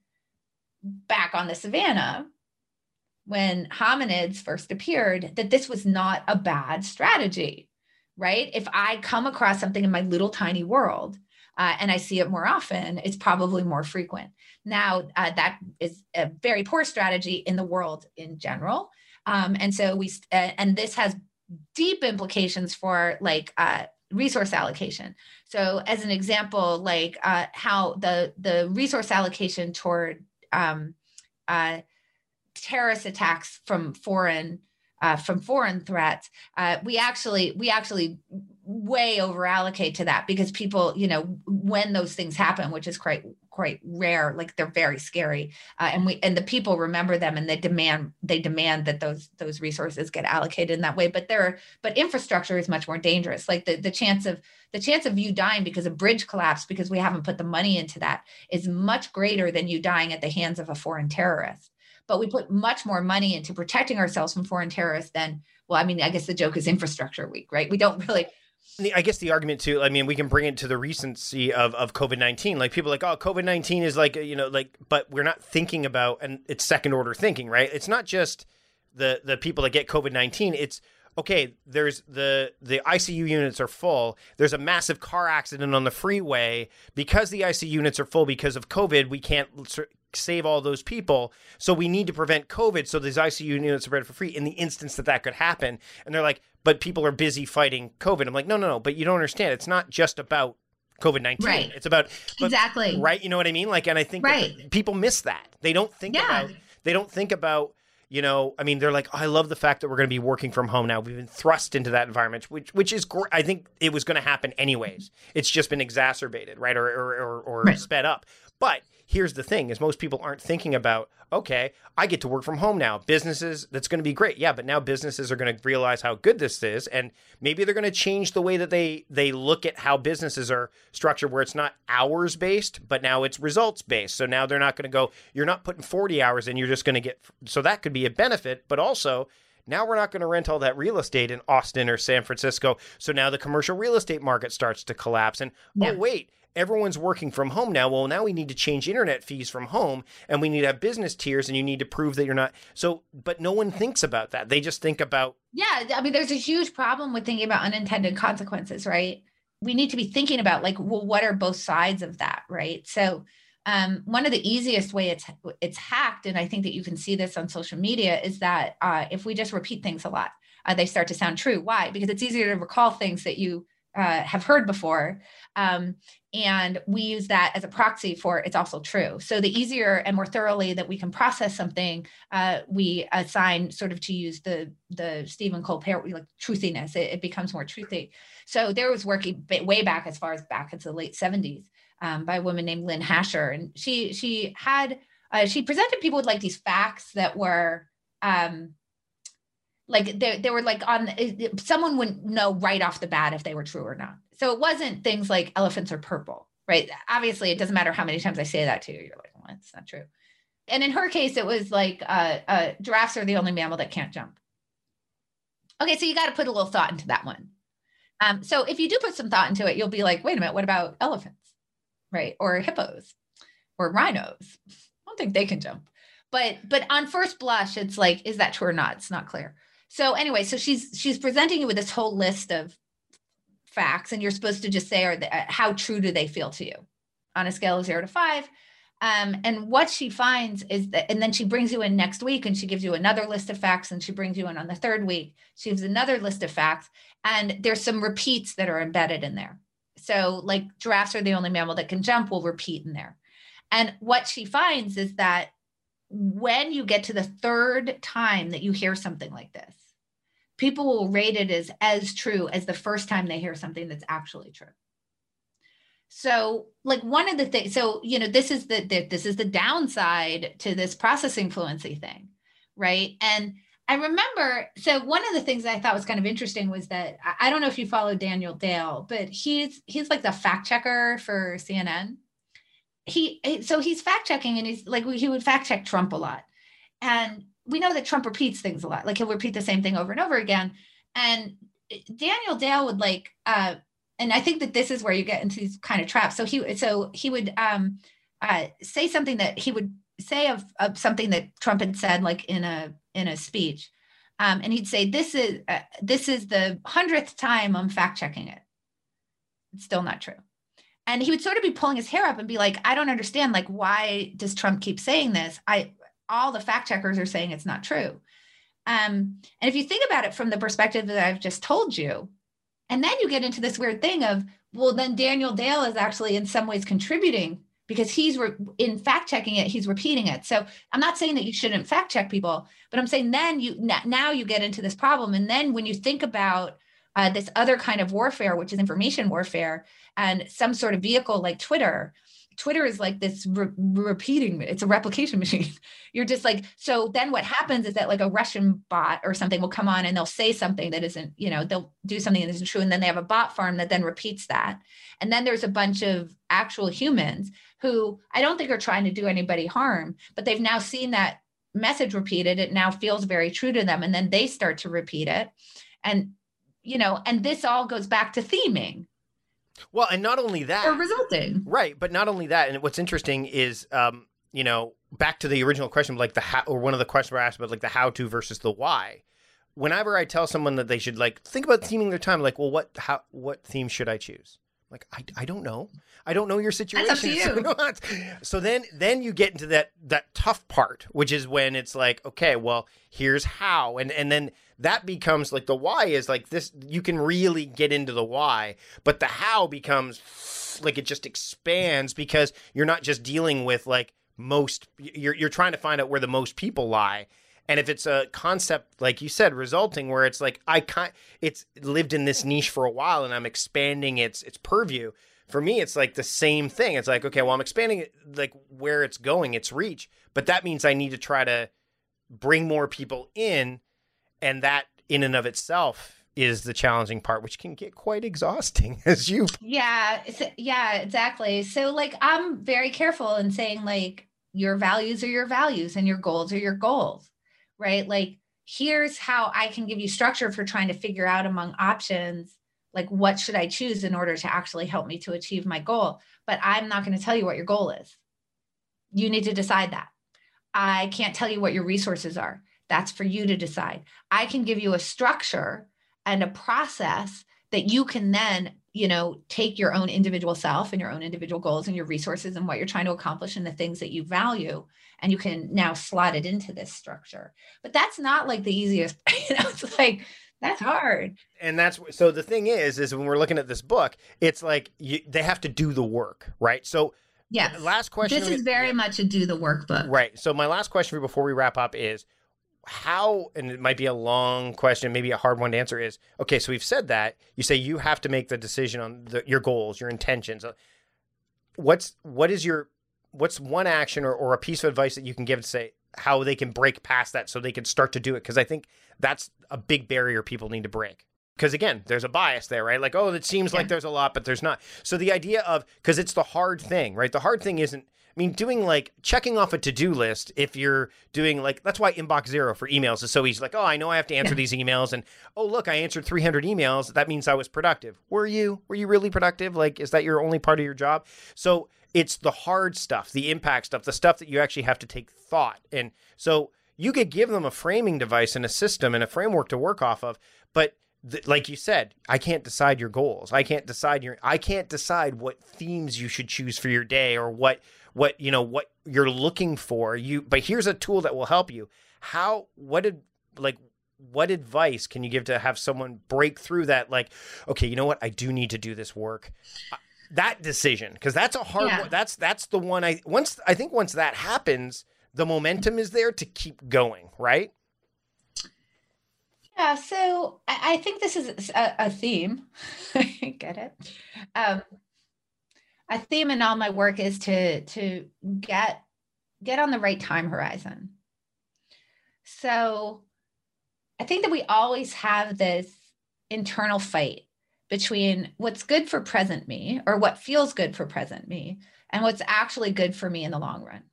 back on the savannah when hominids first appeared that this was not a bad strategy right if i come across something in my little tiny world uh, and I see it more often, it's probably more frequent. Now, uh, that is a very poor strategy in the world in general. Um, and so we, uh, and this has deep implications for like uh, resource allocation. So, as an example, like uh, how the the resource allocation toward um, uh, terrorist attacks from foreign uh, from foreign threats, uh, we actually we actually way over allocate to that because people, you know, when those things happen, which is quite quite rare, like they're very scary, uh, and we and the people remember them and they demand they demand that those those resources get allocated in that way. But there, but infrastructure is much more dangerous. Like the the chance of the chance of you dying because a bridge collapsed because we haven't put the money into that is much greater than you dying at the hands of a foreign terrorist but we put much more money into protecting ourselves from foreign terrorists than well i mean i guess the joke is infrastructure week right we don't really I guess the argument too. I mean, we can bring it to the recency of, of COVID nineteen. Like people like, oh, COVID nineteen is like you know, like, but we're not thinking about, and it's second order thinking, right? It's not just the the people that get COVID nineteen. It's okay. There's the the ICU units are full. There's a massive car accident on the freeway because the ICU units are full because of COVID. We can't save all those people. So we need to prevent COVID so these ICU units are ready for free in the instance that that could happen. And they're like, but people are busy fighting COVID. I'm like, no, no, no. But you don't understand. It's not just about COVID 19. Right. It's about, but, exactly. Right. You know what I mean? Like, and I think right. people miss that. They don't think yeah. about, they don't think about, you know, I mean, they're like, oh, I love the fact that we're going to be working from home now. We've been thrust into that environment, which which is great. I think it was going to happen anyways. It's just been exacerbated, right, or or or, or right. sped up. But here's the thing: is most people aren't thinking about, okay, I get to work from home now. Businesses, that's going to be great. Yeah, but now businesses are going to realize how good this is, and maybe they're going to change the way that they they look at how businesses are structured, where it's not hours based, but now it's results based. So now they're not going to go, you're not putting 40 hours in, you're just going to get. So that could be a benefit, but also now we're not going to rent all that real estate in Austin or San Francisco. So now the commercial real estate market starts to collapse. And oh, yeah. oh, wait, everyone's working from home now. Well, now we need to change internet fees from home and we need to have business tiers and you need to prove that you're not. So, but no one thinks about that. They just think about. Yeah. I mean, there's a huge problem with thinking about unintended consequences, right? We need to be thinking about like, well, what are both sides of that, right? So, um, one of the easiest way it's it's hacked, and I think that you can see this on social media, is that uh, if we just repeat things a lot, uh, they start to sound true. Why? Because it's easier to recall things that you uh, have heard before. Um, and we use that as a proxy for it's also true. So the easier and more thoroughly that we can process something, uh, we assign sort of to use the the Stephen Colbert like truthiness. It, it, becomes more truthy. So there was working way back as far as back into the late 70s um, by a woman named Lynn Hasher, and she she had uh, she presented people with like these facts that were um, like they, they were like on someone wouldn't know right off the bat if they were true or not so it wasn't things like elephants are purple right? Obviously it doesn't matter how many times i say that to you you're like well that's not true. And in her case it was like uh, uh, giraffes are the only mammal that can't jump. Okay so you got to put a little thought into that one. Um, so if you do put some thought into it you'll be like wait a minute what about elephants? Right? Or hippos? Or rhinos? I don't think they can jump. But but on first blush it's like is that true or not? It's not clear. So anyway, so she's she's presenting you with this whole list of facts, and you're supposed to just say, "Are they, uh, how true do they feel to you?" On a scale of zero to five. Um, and what she finds is that, and then she brings you in next week and she gives you another list of facts, and she brings you in on the third week. She gives another list of facts, and there's some repeats that are embedded in there. So, like giraffes are the only mammal that can jump, will repeat in there. And what she finds is that when you get to the third time that you hear something like this, people will rate it as as true as the first time they hear something that's actually true. So like one of the things so you know this is the, the this is the downside to this processing fluency thing right? And i remember so one of the things i thought was kind of interesting was that i don't know if you follow daniel dale but he's he's like the fact checker for cnn he so he's fact checking and he's like he would fact check trump a lot. And we know that Trump repeats things a lot. Like he'll repeat the same thing over and over again. And Daniel Dale would like, uh, and I think that this is where you get into these kind of traps. So he, so he would um, uh, say something that he would say of, of something that Trump had said, like in a in a speech, um, and he'd say, "This is uh, this is the hundredth time I'm fact checking it. It's still not true." And he would sort of be pulling his hair up and be like, "I don't understand. Like, why does Trump keep saying this? I all the fact checkers are saying it's not true. Um, and if you think about it from the perspective that I've just told you, and then you get into this weird thing of, well, then Daniel Dale is actually in some ways contributing because he's re- in fact checking it, he's repeating it. So I'm not saying that you shouldn't fact check people, but I'm saying then you now you get into this problem, and then when you think about uh, this other kind of warfare, which is information warfare, and some sort of vehicle like Twitter, Twitter is like this re- repeating, it's a replication machine. You're just like, so then what happens is that like a Russian bot or something will come on and they'll say something that isn't, you know, they'll do something that isn't true. And then they have a bot farm that then repeats that. And then there's a bunch of actual humans who I don't think are trying to do anybody harm, but they've now seen that message repeated. It now feels very true to them. And then they start to repeat it. And, you know, and this all goes back to theming well, and not only that, or resulting, right? But not only that, and what's interesting is, um, you know, back to the original question, like the how, or one of the questions we asked about, like the how to versus the why. Whenever I tell someone that they should like think about theming their time, like, well, what how what theme should I choose? Like, I, I don't know. I don't know your situation. That's up to you. so then then you get into that that tough part, which is when it's like, okay, well, here's how, and and then that becomes like the why is like this you can really get into the why but the how becomes like it just expands because you're not just dealing with like most you're you're trying to find out where the most people lie And if it's a concept, like you said, resulting where it's like I kind, it's lived in this niche for a while, and I'm expanding its its purview. For me, it's like the same thing. It's like okay, well, I'm expanding like where it's going, its reach, but that means I need to try to bring more people in, and that in and of itself is the challenging part, which can get quite exhausting as you. Yeah, yeah, exactly. So, like, I'm very careful in saying like your values are your values and your goals are your goals right? Like, here's how I can give you structure for trying to figure out among options, like, what should I choose in order to actually help me to achieve my goal? But I'm not going to tell you what your goal is. You need to decide that. I can't tell you what your resources are. That's for you to decide. I can give you a structure and a process that you can then you know take your own individual self and your own individual goals and your resources and what you're trying to accomplish and the things that you value and you can now slot it into this structure. But that's not like the easiest you know it's like that's hard. And that's so the thing is is when we're looking at this book it's like you, they have to do the work right? So yeah last question this is very much a do the work book. Right. So my last question for you before we wrap up is how and it might be a long question maybe a hard one to answer is okay so we've said that. You say you have to make the decision on the, your goals your intentions. What's what is your what's one action or, or a piece of advice that you can give to say how they can break past that so they can start to do it? Because i think that's a big barrier people need to break. Because again there's a bias there right? Like oh it seems yeah. like there's a lot but there's not. So the idea of because it's the hard thing right? The hard thing isn't I mean, doing like checking off a to do list, if you're doing like, that's why inbox zero for emails is so easy. Like, oh, I know I have to answer these emails. And oh, look, I answered 300 emails. That means I was productive. Were you? Were you really productive? Like, is that your only part of your job? So it's the hard stuff, the impact stuff, the stuff that you actually have to take thought. And so you could give them a framing device and a system and a framework to work off of. But th- like you said, I can't decide your goals. I can't decide your, I can't decide what themes you should choose for your day or what what you know what you're looking for. You but here's a tool that will help you. How what did like what advice can you give to have someone break through that like okay you know what? I do need to do this work. Uh, that decision because that's a hard yeah. one that's that's the one i once i think once that happens the momentum is there to keep going right yeah so i, I think this is a, a theme. I get it. Um a theme in all my work is to to get get on the right time horizon. So i think that we always have this internal fight between what's good for present me or what feels good for present me and what's actually good for me in the long run.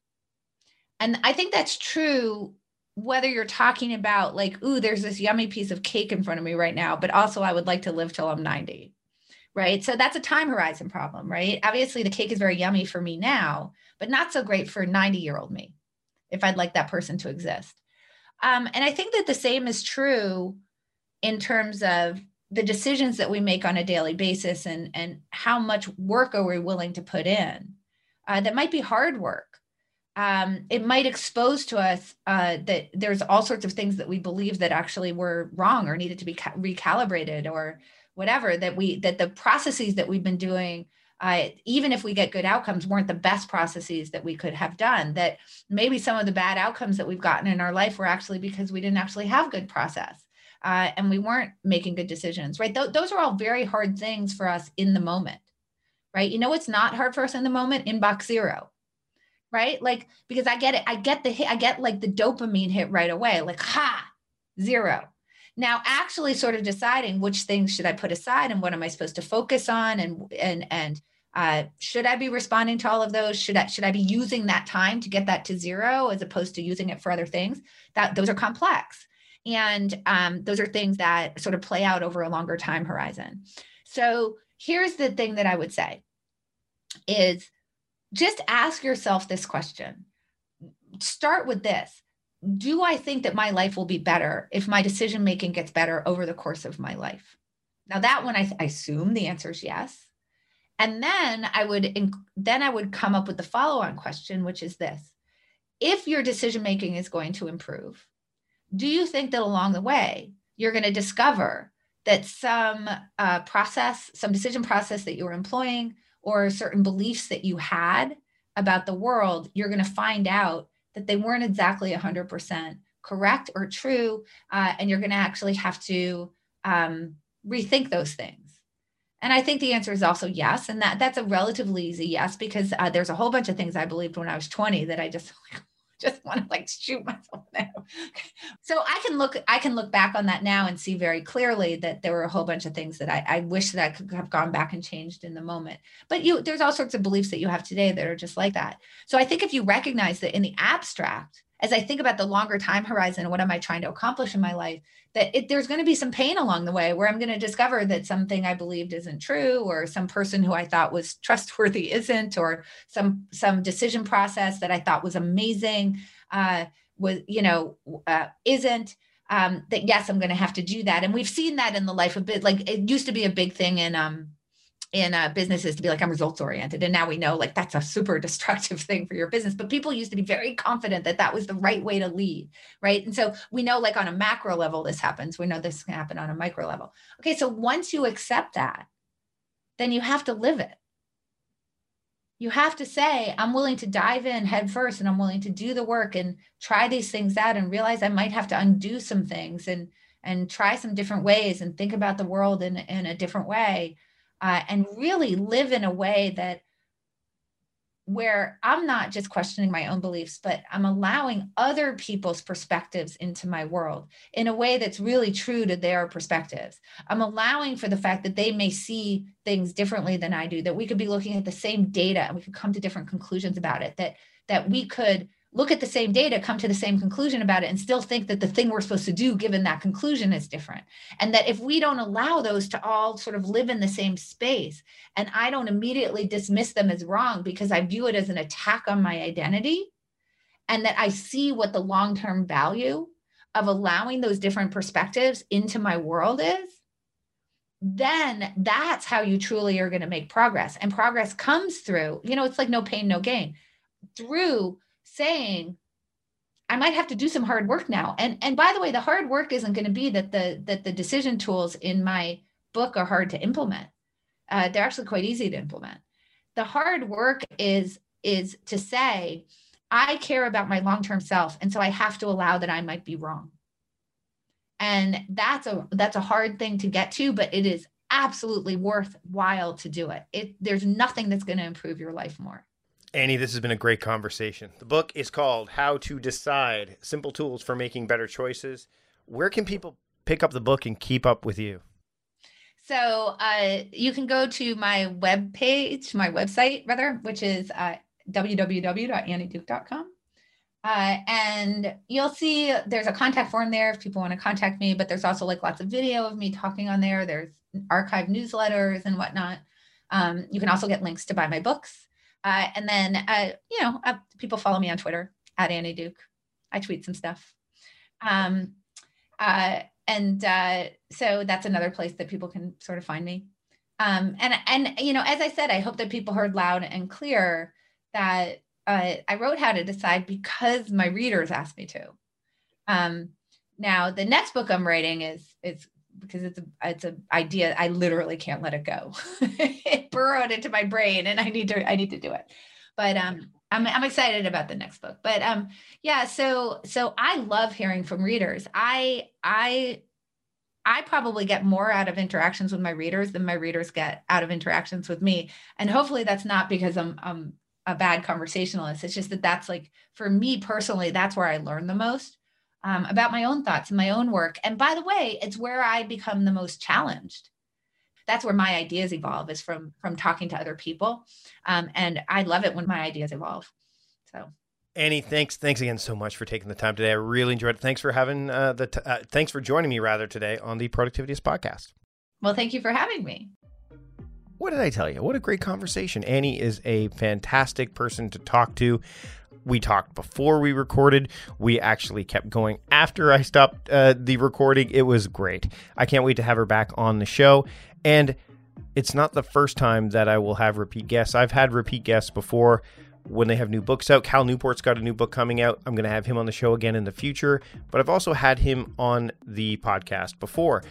And i think that's true whether you're talking about like ooh there's this yummy piece of cake in front of me right now but also i would like to live till i'm 90 right? So that's a time horizon problem, right? Obviously, the cake is very yummy for me now, but not so great for 90 year old me if I'd like that person to exist. Um, and I think that the same is true in terms of the decisions that we make on a daily basis and, and how much work are we willing to put in. Uh, that might be hard work. Um, it might expose to us uh, that there's all sorts of things that we believe that actually were wrong or needed to be ca- recalibrated or whatever that we that the processes that we've been doing uh, even if we get good outcomes weren't the best processes that we could have done that maybe some of the bad outcomes that we've gotten in our life were actually because we didn't actually have good process uh, and we weren't making good decisions right? Th- those are all very hard things for us in the moment right? You know what's not hard for us in the moment? Inbox zero right? Like because i get it i get the hit i get like the dopamine hit right away like ha zero. Now actually sort of deciding which things should i put aside and what am i supposed to focus on and and and uh, should i be responding to all of those? Should i should i be using that time to get that to zero as opposed to using it for other things? That those are complex. And um, those are things that sort of play out over a longer time horizon. So here's the thing that i would say is just ask yourself this question start with this do I think that my life will be better if my decision making gets better over the course of my life? Now that one, I, I assume the answer is yes. And then I would then I would come up with the follow-on question, which is this: If your decision making is going to improve, do you think that along the way you're going to discover that some uh, process, some decision process that you were employing, or certain beliefs that you had about the world, you're going to find out that they weren't exactly 100% correct or true, uh, and you're going to actually have to um, rethink those things. And I think the answer is also yes, and that that's a relatively easy yes because uh, there's a whole bunch of things I believed when I was 20 that I just just want to like shoot myself now. so I can look I can look back on that now and see very clearly that there were a whole bunch of things that I, I wish that I could have gone back and changed in the moment. But you there's all sorts of beliefs that you have today that are just like that. So I think if you recognize that in the abstract, as I think about the longer time horizon, what am I trying to accomplish in my life? That it, there's going to be some pain along the way where I'm going to discover that something I believed isn't true, or some person who I thought was trustworthy isn't, or some some decision process that I thought was amazing uh, was you know uh, isn't. Um, that yes, I'm going to have to do that, and we've seen that in the life of bit. Like it used to be a big thing in um, in uh, businesses to be like i'm results oriented and now we know like that's a super destructive thing for your business but people used to be very confident that that was the right way to lead right? And so we know like on a macro level this happens we know this can happen on a micro level. Okay so once you accept that then you have to live it. You have to say i'm willing to dive in head first and i'm willing to do the work and try these things out and realize i might have to undo some things and and try some different ways and think about the world in, in a different way uh, and really live in a way that where I'm not just questioning my own beliefs, but I'm allowing other people's perspectives into my world in a way that's really true to their perspectives. I'm allowing for the fact that they may see things differently than I do, that we could be looking at the same data and we could come to different conclusions about it, that that we could look at the same data, come to the same conclusion about it, and still think that the thing we're supposed to do, given that conclusion, is different. And that if we don't allow those to all sort of live in the same space, and I don't immediately dismiss them as wrong because I view it as an attack on my identity, and that I see what the long term value of allowing those different perspectives into my world is. Then that's how you truly are going to make progress. And progress comes through, you know, it's like no pain, no gain, through saying I might have to do some hard work now. And and by the way, the hard work isn't going to be that the that the decision tools in my book are hard to implement. Uh, they're actually quite easy to implement. The hard work is is to say I care about my long-term self, and so I have to allow that I might be wrong. And that's a that's a hard thing to get to, but it is absolutely worthwhile to do it. It there's nothing that's going to improve your life more. Annie, this has been a great conversation. The book is called How to Decide Simple Tools for Making Better Choices. Where can people pick up the book and keep up with you? So uh, you can go to my web page, my website rather, which is uh, www.annieduke.com. Uh, and you'll see there's a contact form there if people want to contact me, but there's also like lots of video of me talking on there. There's archived newsletters and whatnot. Um, you can also get links to buy my books. Uh, and then, uh, you know, uh, people follow me on Twitter at Annie Duke. I tweet some stuff. Um, uh, and uh, so that's another place that people can sort of find me. Um, and and you know, as I said, I hope that people heard loud and clear that uh, I wrote How to Decide because my readers asked me to. Um, now, the next book I'm writing is is because it's a it's an idea I literally can't let it go. it burrowed into my brain and I need to I need to do it. But um I'm I'm excited about the next book. But um yeah, so so I love hearing from readers. I I I probably get more out of interactions with my readers than my readers get out of interactions with me. And hopefully that's not because I'm I'm a bad conversationalist. It's just that that's like for me personally that's where I learn the most um, about my own thoughts and my own work. And by the way, it's where I become the most challenged. That's where my ideas evolve is from from talking to other people, um, and I love it when my ideas evolve. So. Annie, thanks, thanks again so much for taking the time today. I really enjoyed it. Thanks for having uh, the, t- uh, thanks for joining me rather today on the Productivityist podcast. Well, thank you for having me. What did I tell you? What a great conversation. Annie is a fantastic person to talk to we talked before we recorded. We actually kept going after I stopped uh, the recording. It was great. I can't wait to have her back on the show. And it's not the first time that I will have repeat guests. I've had repeat guests before when they have new books out. Cal Newport's got a new book coming out. I'm going to have him on the show again in the future, but I've also had him on the podcast before.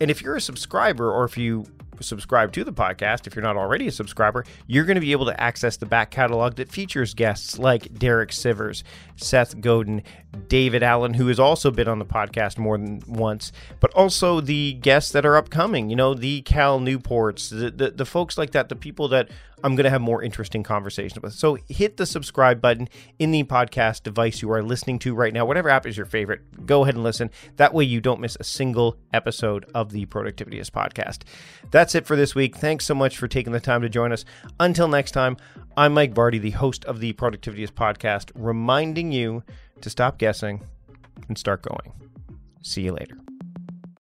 And if you're a subscriber or if you subscribe to the podcast, if you're not already a subscriber, you're going to be able to access the back catalog that features guests like Derek Sivers, Seth Godin, David Allen, who has also been on the podcast more than once, but also the guests that are upcoming, you know, the Cal Newports, the, the, the folks like that, the people that I'm going to have more interesting conversations with. So hit the subscribe button in the podcast device you are listening to right now, whatever app is your favorite. Go ahead and listen. That way you don't miss a single episode of the Productivityist podcast. That's it for this week. Thanks so much for taking the time to join us. Until next time, I'm Mike Vardy, the host of the Productivityist podcast, reminding you to stop guessing and start going. See you later.